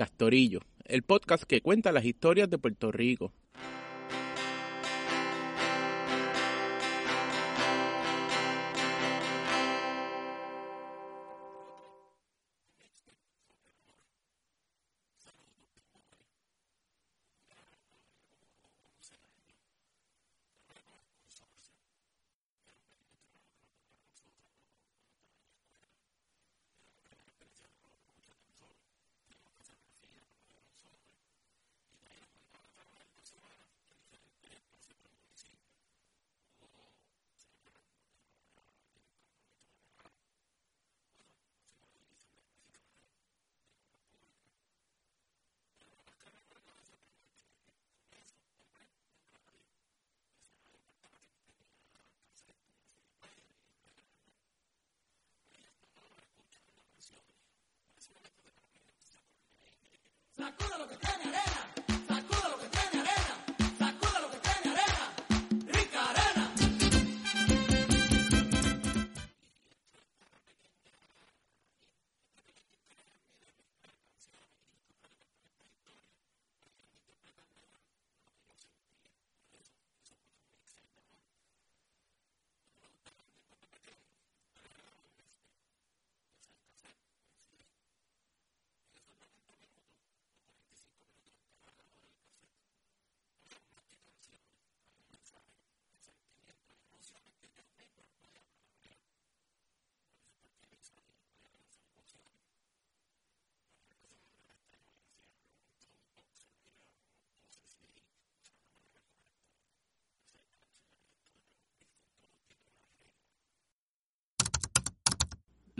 Castorillo, el podcast que cuenta las historias de Puerto Rico. Sacuda lo que tiene arena, sacuda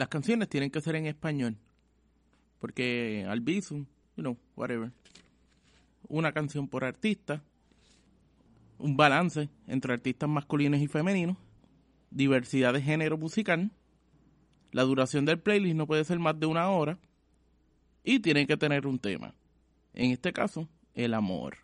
Las canciones tienen que ser en español. Porque al you know, whatever. Una canción por artista. Un balance entre artistas masculinos y femeninos. Diversidad de género musical. La duración del playlist no puede ser más de una hora. Y tienen que tener un tema. En este caso, el amor.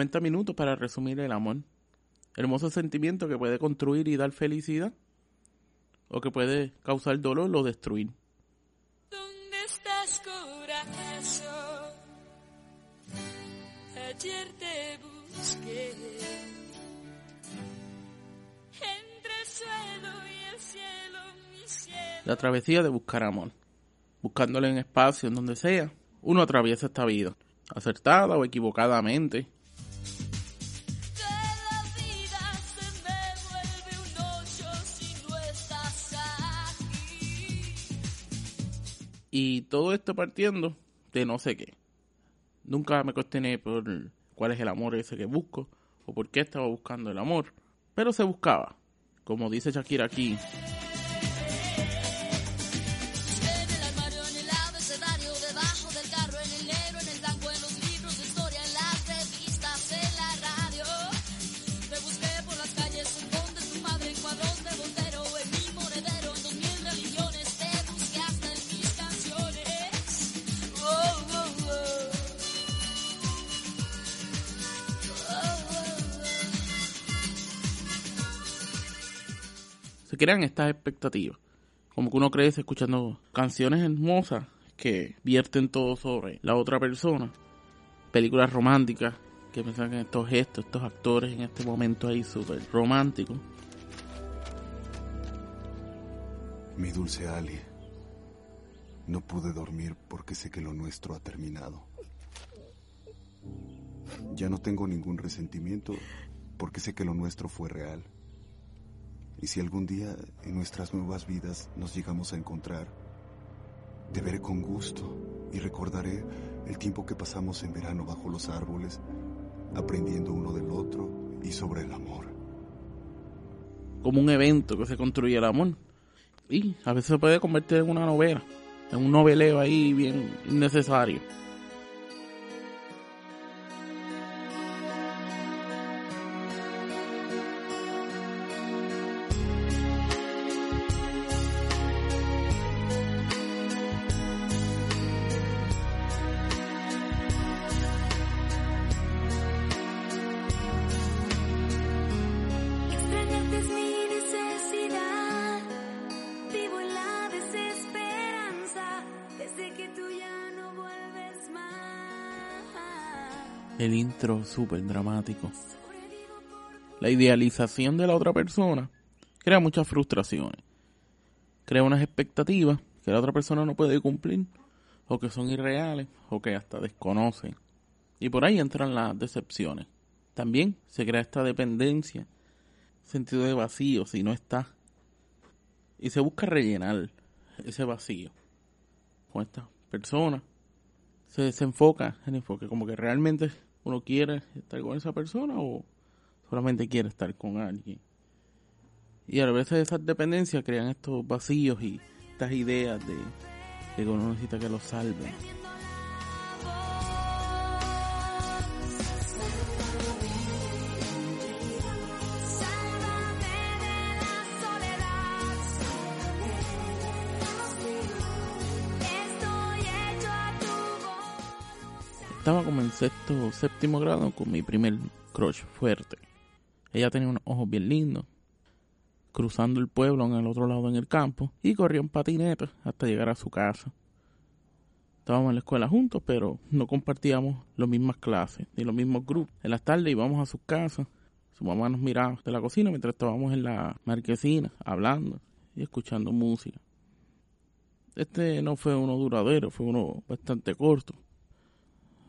90 minutos para resumir el amor. Hermoso sentimiento que puede construir y dar felicidad. O que puede causar dolor o destruir. ¿Dónde estás, corazón? Ayer te busqué entre el suelo y el cielo, mi cielo. La travesía de buscar amor. Buscándolo en espacio, en donde sea. Uno atraviesa esta vida. Acertada o equivocadamente. Y todo esto partiendo de no sé qué. Nunca me cuestioné por cuál es el amor ese que busco o por qué estaba buscando el amor, pero se buscaba. Como dice Shakira aquí, crean estas expectativas. Como que uno crece escuchando canciones hermosas que vierten todo sobre la otra persona. Películas románticas que piensan en estos gestos, estos actores en este momento ahí súper románticos. Mi dulce Ali, no pude dormir porque sé que lo nuestro ha terminado. Ya no tengo ningún resentimiento porque sé que lo nuestro fue real. Y si algún día en nuestras nuevas vidas nos llegamos a encontrar, te veré con gusto y recordaré el tiempo que pasamos en verano bajo los árboles, aprendiendo uno del otro y sobre el amor. Como un evento que se construye el amor. Y a veces se puede convertir en una novela, en un noveleo ahí bien innecesario. El intro súper dramático. La idealización de la otra persona crea muchas frustraciones. Crea unas expectativas que la otra persona no puede cumplir, o que son irreales, o que hasta desconocen. Y por ahí entran las decepciones. También se crea esta dependencia, sentido de vacío si no está. Y se busca rellenar ese vacío con esta persona. Se desenfoca el enfoque, como que realmente uno quiere estar con esa persona o solamente quiere estar con alguien. Y a veces esas dependencias crean estos vacíos y estas ideas de, de que uno necesita que lo salven. Estaba como en sexto o séptimo grado con mi primer crush fuerte. Ella tenía unos ojos bien lindos, cruzando el pueblo en el otro lado en el campo y corría en patineta hasta llegar a su casa. Estábamos en la escuela juntos, pero no compartíamos las mismas clases ni los mismos grupos. En las tardes íbamos a sus casas. Su mamá nos miraba de la cocina mientras estábamos en la marquesina hablando y escuchando música. Este no fue uno duradero, fue uno bastante corto.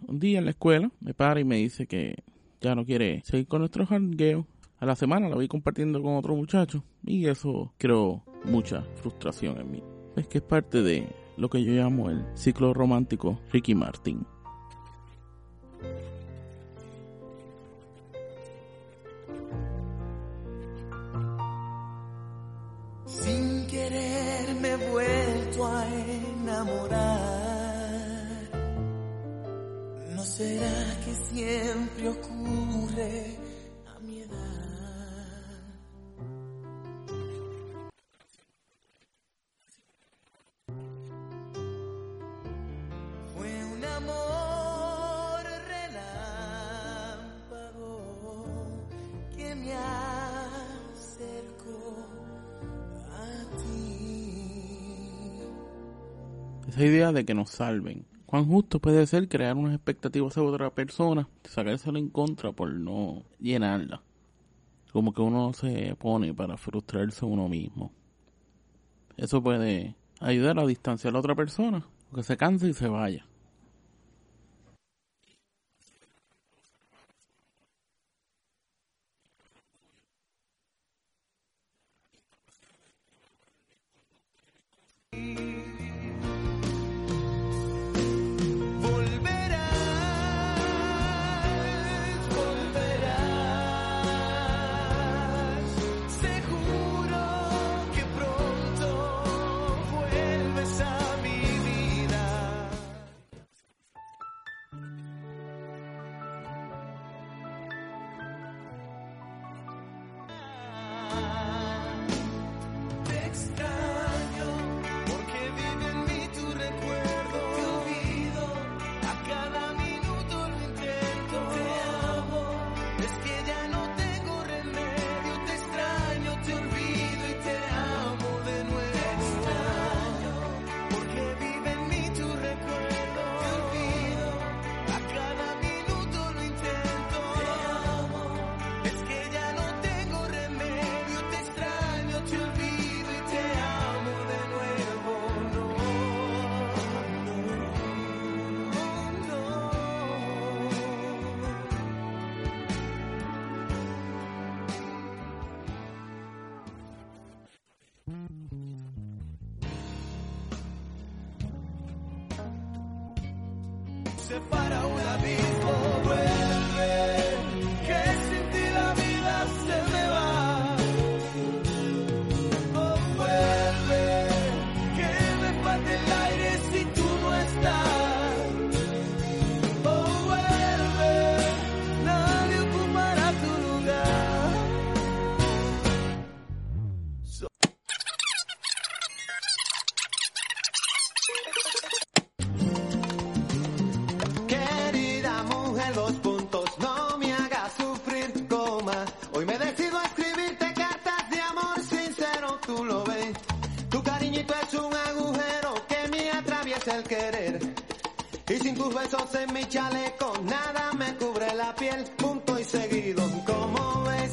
Un día en la escuela me para y me dice que ya no quiere seguir con nuestro jangueo. A la semana la vi compartiendo con otro muchacho y eso creó mucha frustración en mí. Es que es parte de lo que yo llamo el ciclo romántico Ricky Martin. Sin querer me he vuelto a enamorar. Será que siempre ocurre a mi edad? Esa idea de que nos salven. ¿Cuán justo puede ser crear unas expectativas a otra persona, sacársela en contra por no llenarla? Como que uno se pone para frustrarse uno mismo. Eso puede ayudar a distanciar a la otra persona, que se canse y se vaya. Separa En mi chaleco, nada me cubre la piel, punto y seguido. Como ves,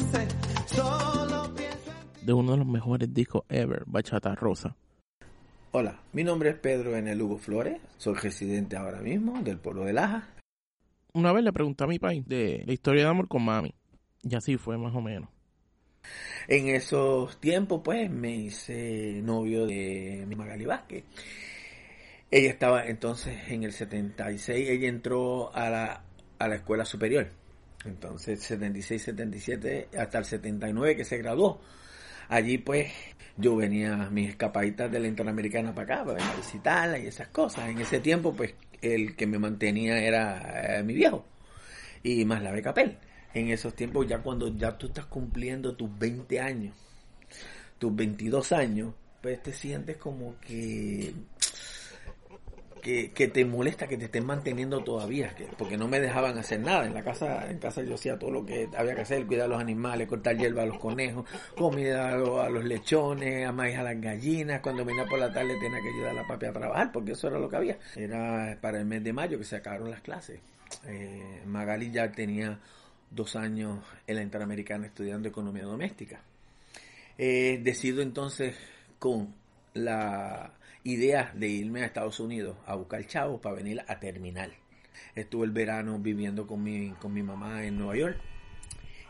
solo pienso en De uno de los mejores discos ever, Bachata Rosa. Hola, mi nombre es Pedro N. Lugo Flores, soy residente ahora mismo del pueblo de Laja. Una vez le pregunté a mi país de la historia de amor con mami. Y así fue más o menos. En esos tiempos, pues, me hice novio de mi Magali Vázquez. Ella estaba entonces en el 76, ella entró a la, a la escuela superior. Entonces, 76, 77, hasta el 79 que se graduó. Allí, pues, yo venía a mis escapaditas de la Interamericana para acá, para visitarla y esas cosas. En ese tiempo, pues, el que me mantenía era eh, mi viejo y más la beca Pel. En esos tiempos, ya cuando ya tú estás cumpliendo tus 20 años, tus 22 años, pues te sientes como que que, te molesta que te estén manteniendo todavía, que, porque no me dejaban hacer nada. En la casa, en casa yo hacía todo lo que había que hacer, cuidar a los animales, cortar hierba a los conejos, comida a, lo- a los lechones, a a las gallinas. Cuando venía por la tarde tenía que ayudar a la papi a trabajar, porque eso era lo que había. Era para el mes de mayo que se acabaron las clases. Eh, Magali ya tenía dos años en la Interamericana estudiando economía doméstica. Eh, decido entonces con la idea de irme a Estados Unidos a buscar chavos para venir a terminar. Estuve el verano viviendo con mi, con mi mamá en Nueva York,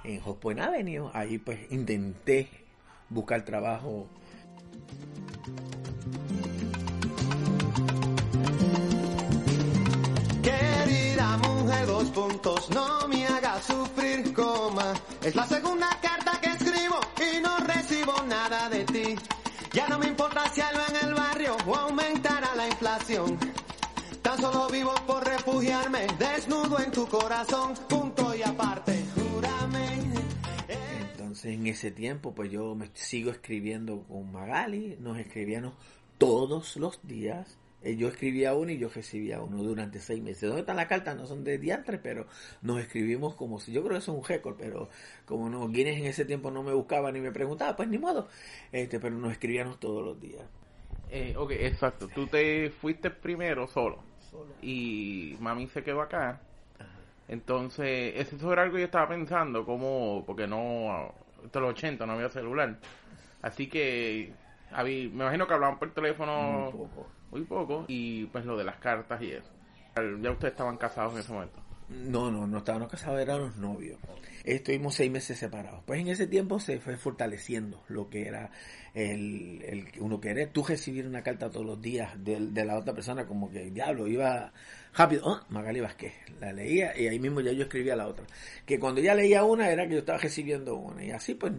en Hot Point Avenue. Ahí pues intenté buscar trabajo. Querida mujer, dos puntos, no me hagas sufrir, coma. Es la segunda carta que escribo y no recibo nada de ti. Ya no me importa si algo en el barrio o aumentará la inflación. Tan solo vivo por refugiarme, desnudo en tu corazón, punto y aparte, júrame. Entonces en ese tiempo pues yo me sigo escribiendo con Magali, nos escribíamos todos los días. Eh, Yo escribía uno y yo recibía uno durante seis meses. ¿Dónde están las cartas? No son de diantres, pero nos escribimos como si, yo creo que eso es un récord, pero como no, Guinness en ese tiempo no me buscaba ni me preguntaba, pues ni modo. Este, pero nos escribíamos todos los días. Eh, ok, exacto. Tú te fuiste primero solo. Y mami se quedó acá. Entonces, eso era algo que yo estaba pensando, como, porque no, hasta los 80 no había celular. Así que, habí- me imagino que hablaban por teléfono Un poco. Muy poco. Y pues lo de las cartas y eso. Ya ustedes estaban casados en ese momento. No, no, no estábamos casados, éramos novios. Estuvimos seis meses separados. Pues en ese tiempo se fue fortaleciendo lo que era el, el uno querer. Tú recibir una carta todos los días de, de la otra persona, como que diablo, iba rápido. Ah, Magali Vázquez, la leía y ahí mismo ya yo escribía la otra. Que cuando ya leía una era que yo estaba recibiendo una. Y así pues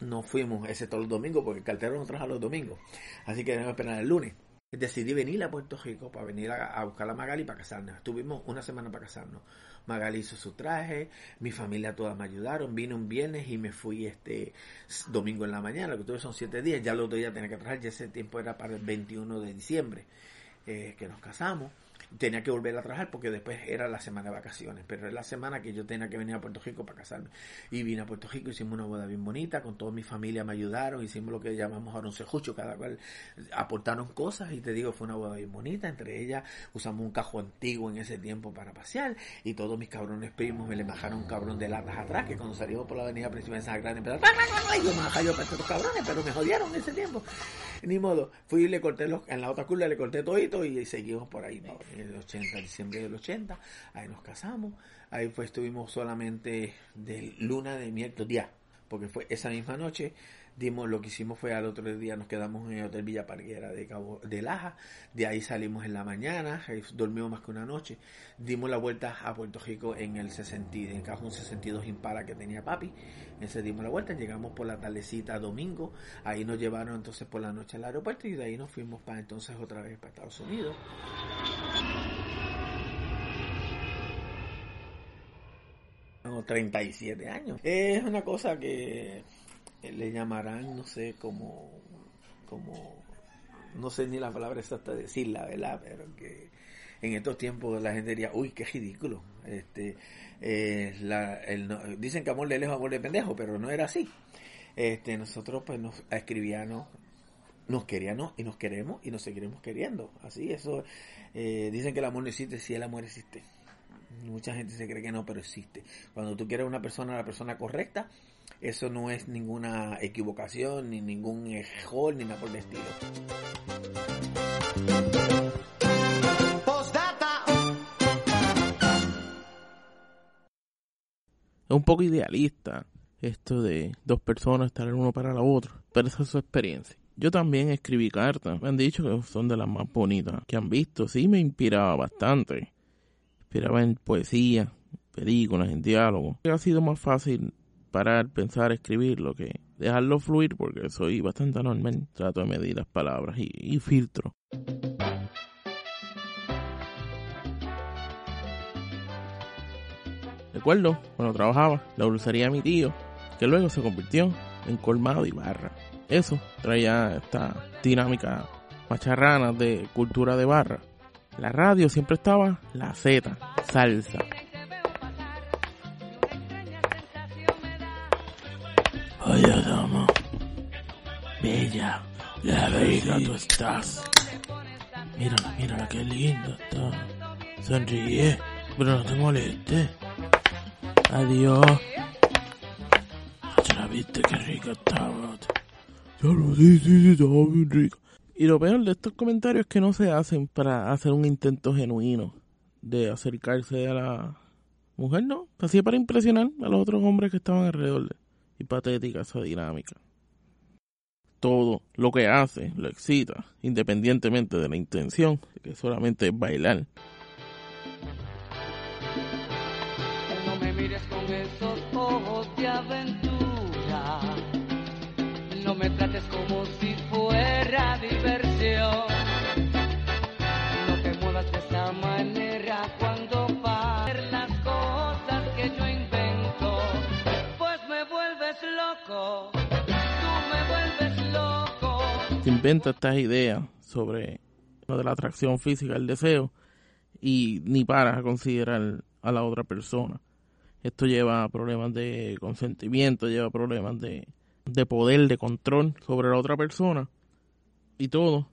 nos fuimos, ese todos los domingos, porque el cartero no trabaja los domingos. Así que debemos esperar el lunes. Decidí venir a Puerto Rico para venir a, a buscar a Magali para casarnos. Tuvimos una semana para casarnos. Magali hizo su traje, mi familia todas me ayudaron. Vine un viernes y me fui este domingo en la mañana. Lo que tuve son siete días. Ya los otro día tenía que trabajar. Ya ese tiempo era para el 21 de diciembre eh, que nos casamos. Tenía que volver a trabajar porque después era la semana de vacaciones, pero es la semana que yo tenía que venir a Puerto Rico para casarme. Y vine a Puerto Rico, hicimos una boda bien bonita, con toda mi familia me ayudaron, hicimos lo que llamamos aroncejucho, cada cual aportaron cosas y te digo, fue una boda bien bonita, entre ellas usamos un cajo antiguo en ese tiempo para pasear y todos mis cabrones primos me le bajaron un cabrón de latas atrás, que cuando salimos por la avenida principal de San Grande, empezaron, y yo me yo para estos cabrones, pero me jodieron en ese tiempo. Ni modo, fui y le corté los, en la otra curva le corté todito y seguimos por ahí. El 80, diciembre del 80, ahí nos casamos, ahí pues estuvimos solamente de luna de miércoles, día, porque fue esa misma noche dimos lo que hicimos fue al otro día nos quedamos en el Hotel Villa Parguera de Cabo de Laja, de ahí salimos en la mañana, eh, dormimos más que una noche, dimos la vuelta a Puerto Rico en el 60, en cajón 62 Impala que tenía papi, ese dimos la vuelta, llegamos por la tardecita domingo, ahí nos llevaron entonces por la noche al aeropuerto y de ahí nos fuimos para entonces otra vez para Estados Unidos. Tengo 37 años. Es una cosa que le llamarán, no sé, como, como, no sé ni la palabra exacta de decirla, ¿verdad? Pero que en estos tiempos la gente diría, uy, qué ridículo. Este, eh, la, el, no- dicen que amor de lejos, amor de pendejo, pero no era así. Este, nosotros pues nos escribíamos, nos queríamos y nos queremos y nos seguiremos queriendo. Así, eso, eh, dicen que el amor no existe, sí el amor existe. Mucha gente se cree que no, pero existe. Cuando tú quieres una persona, la persona correcta, eso no es ninguna equivocación, ni ningún error, ni nada por el estilo. Postdata. Es un poco idealista esto de dos personas estar el uno para la otra, pero esa es su experiencia. Yo también escribí cartas, me han dicho que son de las más bonitas que han visto, sí me inspiraba bastante. Inspiraba en poesía, películas, en diálogo. Ha sido más fácil parar, pensar, escribirlo que dejarlo fluir porque soy bastante anormal. Trato de medir las palabras y, y filtro. Recuerdo cuando trabajaba la dulcería de mi tío, que luego se convirtió en colmado y barra. Eso traía esta dinámica macharrana de cultura de barra. La radio siempre estaba la Z, salsa. Rica tú estás. Mírala, mírala, qué linda está. Sonríe, pero no te moleste. Adiós. Ya la viste qué rica estaba. Ya lo sí, sí, sí, estaba bien rica. Y lo peor de estos comentarios es que no se hacen para hacer un intento genuino de acercarse a la mujer, no. Hacía para impresionar a los otros hombres que estaban alrededor. de- Y patética esa dinámica. Todo lo que hace lo excita, independientemente de la intención, que solamente es bailar. Inventa estas ideas sobre lo de la atracción física, el deseo, y ni paras a considerar a la otra persona. Esto lleva a problemas de consentimiento, lleva a problemas de, de poder, de control sobre la otra persona, y todo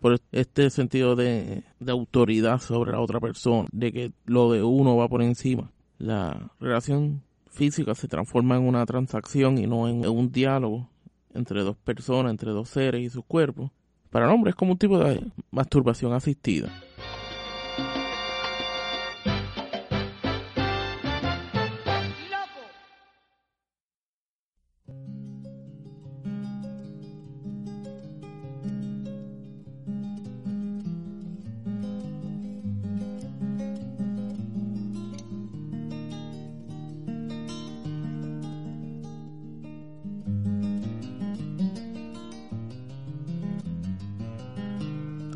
por este sentido de, de autoridad sobre la otra persona, de que lo de uno va por encima. La relación física se transforma en una transacción y no en un diálogo entre dos personas, entre dos seres y sus cuerpos. Para el hombre es como un tipo de masturbación asistida.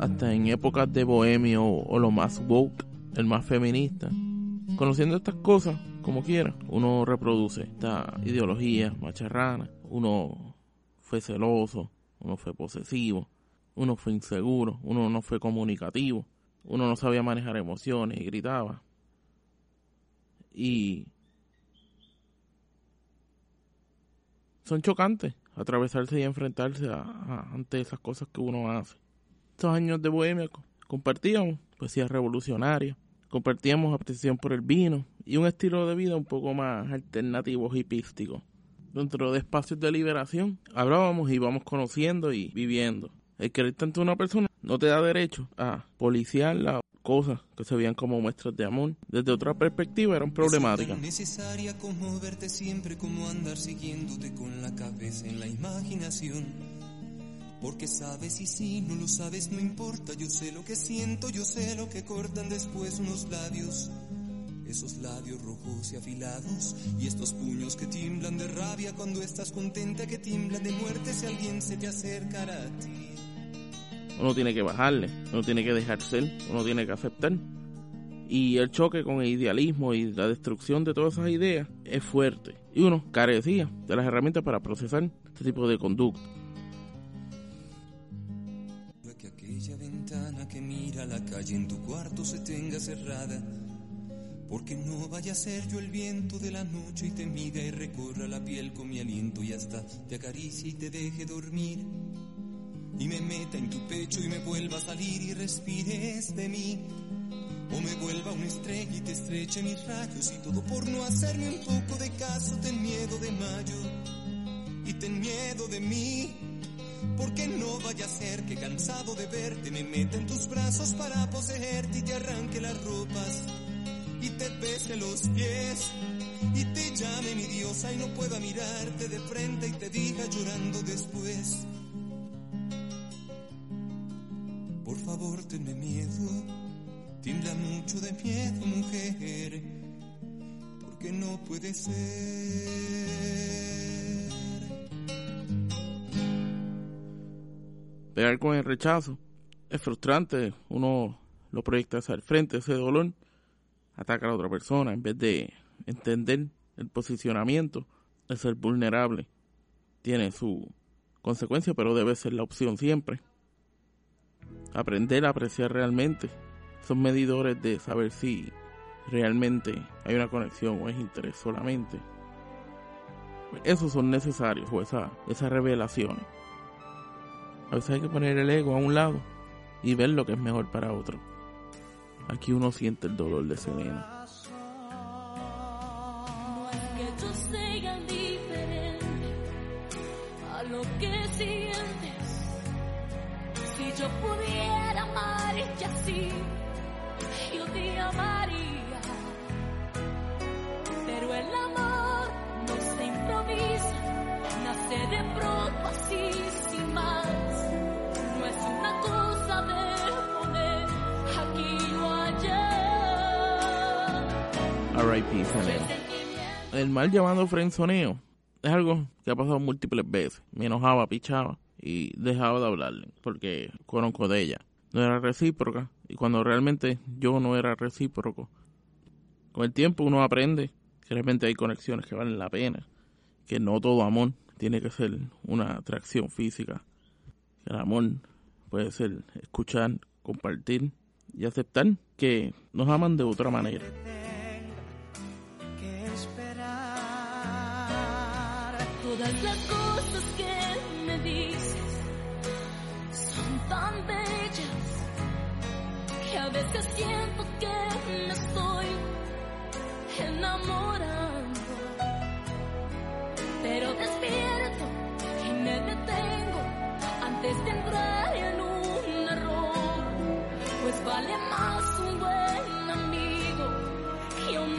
Hasta en épocas de bohemio o lo más woke, el más feminista. Conociendo estas cosas, como quiera, uno reproduce esta ideología macharrana. Uno fue celoso, uno fue posesivo, uno fue inseguro, uno no fue comunicativo, uno no sabía manejar emociones y gritaba. Y son chocantes atravesarse y enfrentarse a, ante esas cosas que uno hace. Estos años de bohemia co- compartíamos poesía revolucionaria, compartíamos apreciación por el vino y un estilo de vida un poco más alternativo hipístico. Dentro de espacios de liberación hablábamos y íbamos conociendo y viviendo. El querer tanto a una persona no te da derecho a policiarla, cosas que se veían como muestras de amor, desde otra perspectiva eran problemáticas. tan necesaria como verte siempre, como andar siguiéndote con la cabeza en la imaginación. Porque sabes y si no lo sabes no importa, yo sé lo que siento, yo sé lo que cortan después unos labios. Esos labios rojos y afilados y estos puños que tiemblan de rabia cuando estás contenta, que tiemblan de muerte si alguien se te acercara a ti. Uno tiene que bajarle, uno tiene que dejar ser, uno tiene que aceptar. Y el choque con el idealismo y la destrucción de todas esas ideas es fuerte. Y uno carecía de las herramientas para procesar este tipo de conducta. Que mira la calle en tu cuarto se tenga cerrada. Porque no vaya a ser yo el viento de la noche y te mida y recorra la piel con mi aliento y hasta te acaricie y te deje dormir. Y me meta en tu pecho y me vuelva a salir y respires de mí. O me vuelva una estrella y te estreche mis rayos y todo por no hacerme un poco de caso. Ten miedo de mayo y ten miedo de mí. Porque no vaya a ser que cansado de verte me meta en tus brazos para poseerte y te arranque las ropas y te bese los pies y te llame mi diosa y no pueda mirarte de frente y te diga llorando después. Por favor, tenme miedo, tiembla mucho de miedo, mujer, porque no puede ser. Pegar con el rechazo es frustrante, uno lo proyecta hacia el frente, ese dolor ataca a la otra persona en vez de entender el posicionamiento de ser vulnerable. Tiene su consecuencia, pero debe ser la opción siempre. Aprender a apreciar realmente son medidores de saber si realmente hay una conexión o es interés solamente. Esos son necesarios, o esa, esas revelaciones. A veces hay que poner el ego a un lado y ver lo que es mejor para otro. Aquí uno siente el dolor de que yo pudiera amarte así, El mal llamado frenzoneo es algo que ha pasado múltiples veces. Me enojaba, pichaba y dejaba de hablarle porque conozco de ella. No era recíproca y cuando realmente yo no era recíproco. Con el tiempo uno aprende que realmente hay conexiones que valen la pena. Que no todo amor tiene que ser una atracción física. El amor puede ser escuchar, compartir y aceptar que nos aman de otra manera. Que siento que me estoy enamorando. Pero despierto y me detengo antes de entrar en un error. Pues vale más un buen amigo que un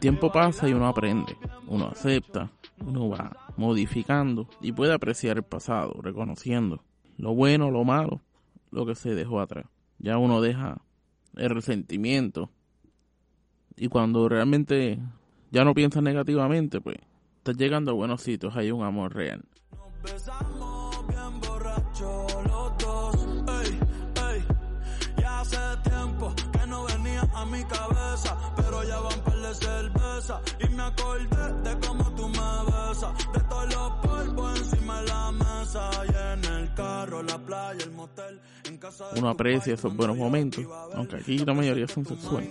tiempo pasa y uno aprende, uno acepta, uno va modificando y puede apreciar el pasado, reconociendo lo bueno, lo malo, lo que se dejó atrás. Ya uno deja el resentimiento y cuando realmente ya no piensas negativamente, pues estás llegando a buenos sitios, hay un amor real. Y me acordé de cómo tú me besas. De todos los polvos encima de la mesa. Y en el carro la playa, el motel, en casa de Uno aprecia esos buenos momentos, aunque que aquí la mayoría son sexuales.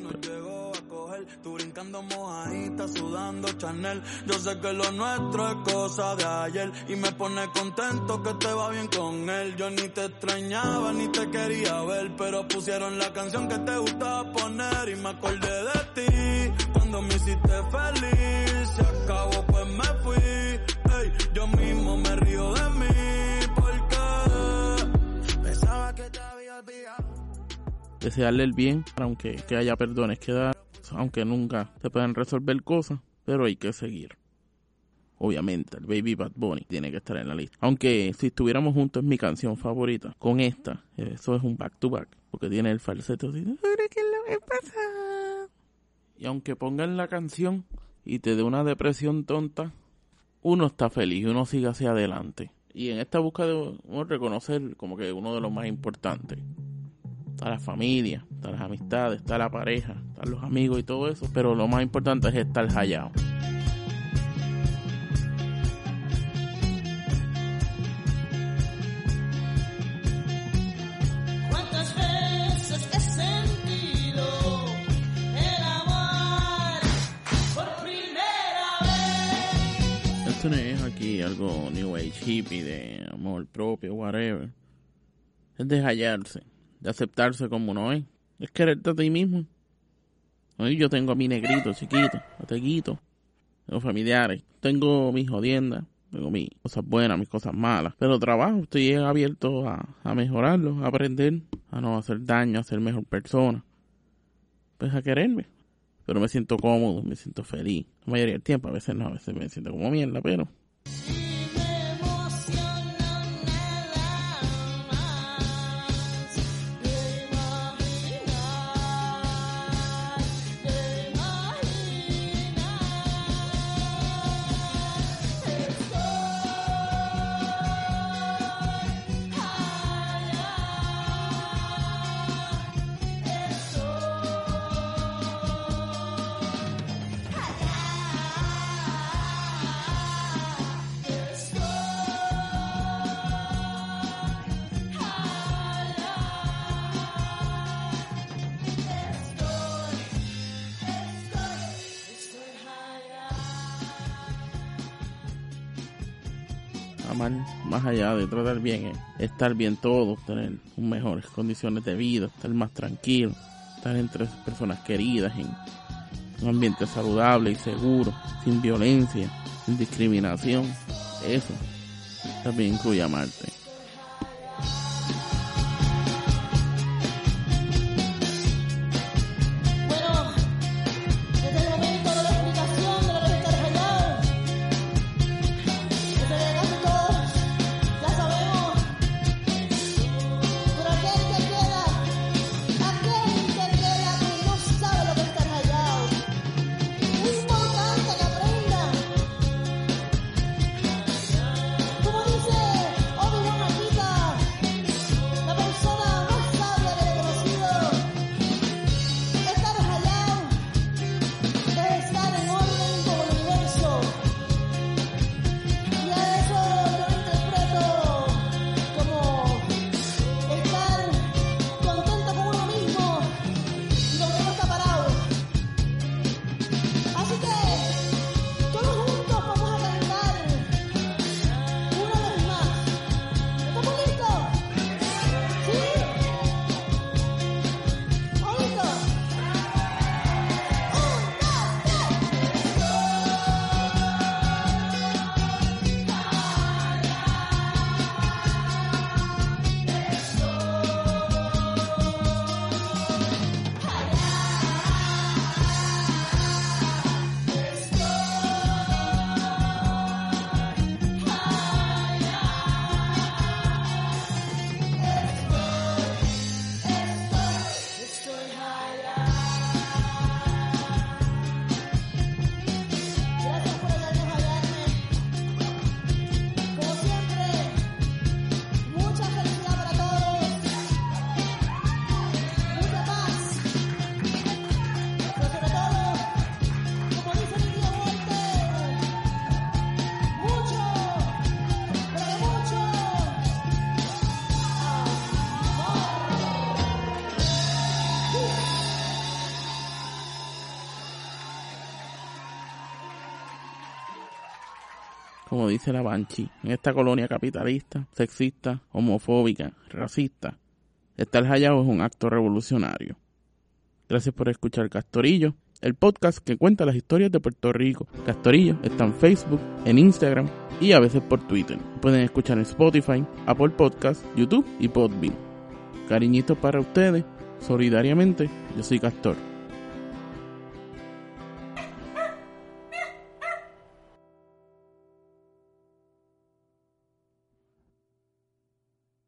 Tú brincando mojadita, sudando Chanel. Yo sé que lo nuestro es cosa de ayer. Y me pone contento que te va bien con él. Yo ni te extrañaba ni te quería ver. Pero pusieron la canción que te gustaba poner. Y me acordé de ti. Cuando me hiciste feliz. Se acabó, pues me fui. Yo mismo me río de mí. Porque pensaba que te había olvidado. desearle el bien, aunque que haya perdones que dar, aunque nunca se puedan resolver cosas, pero hay que seguir. Obviamente, el Baby Bad Bunny tiene que estar en la lista. Aunque si estuviéramos juntos es mi canción favorita. Con esta, eso es un back to back, porque tiene el falseto así. "Ahora, ¿qué lo que pasa?". Y aunque pongan la canción y te dé una depresión tonta, uno está feliz y uno sigue hacia adelante. Y en esta búsqueda de reconocer como que uno de los más importantes está la familia, está las amistades, está la pareja, están los amigos y todo eso, pero lo más importante es estar hallado. New Age hippie de amor propio, whatever. Es de hallarse, de aceptarse como uno es. Es quererte a ti mismo. Hoy yo tengo a mi negrito chiquito, a teguito. Tengo familiares, tengo mis jodiendas, tengo mis cosas buenas, mis cosas malas. Pero trabajo, estoy abierto a, a mejorarlo, a aprender, a no hacer daño, a ser mejor persona. Pues a quererme. Pero me siento cómodo, me siento feliz. La mayoría del tiempo, a veces no, a veces me siento como mierda, pero tratar bien es estar bien todo, tener mejores condiciones de vida, estar más tranquilo, estar entre personas queridas en un ambiente saludable y seguro, sin violencia, sin discriminación. Eso también incluye amarte. Como dice la Banshee, en esta colonia capitalista, sexista, homofóbica, racista, estar hallado es un acto revolucionario. Gracias por escuchar Castorillo, el podcast que cuenta las historias de Puerto Rico. Castorillo está en Facebook, en Instagram y a veces por Twitter. Pueden escuchar en Spotify, Apple Podcasts, YouTube y Podbean. Cariñitos para ustedes, solidariamente, yo soy Castor.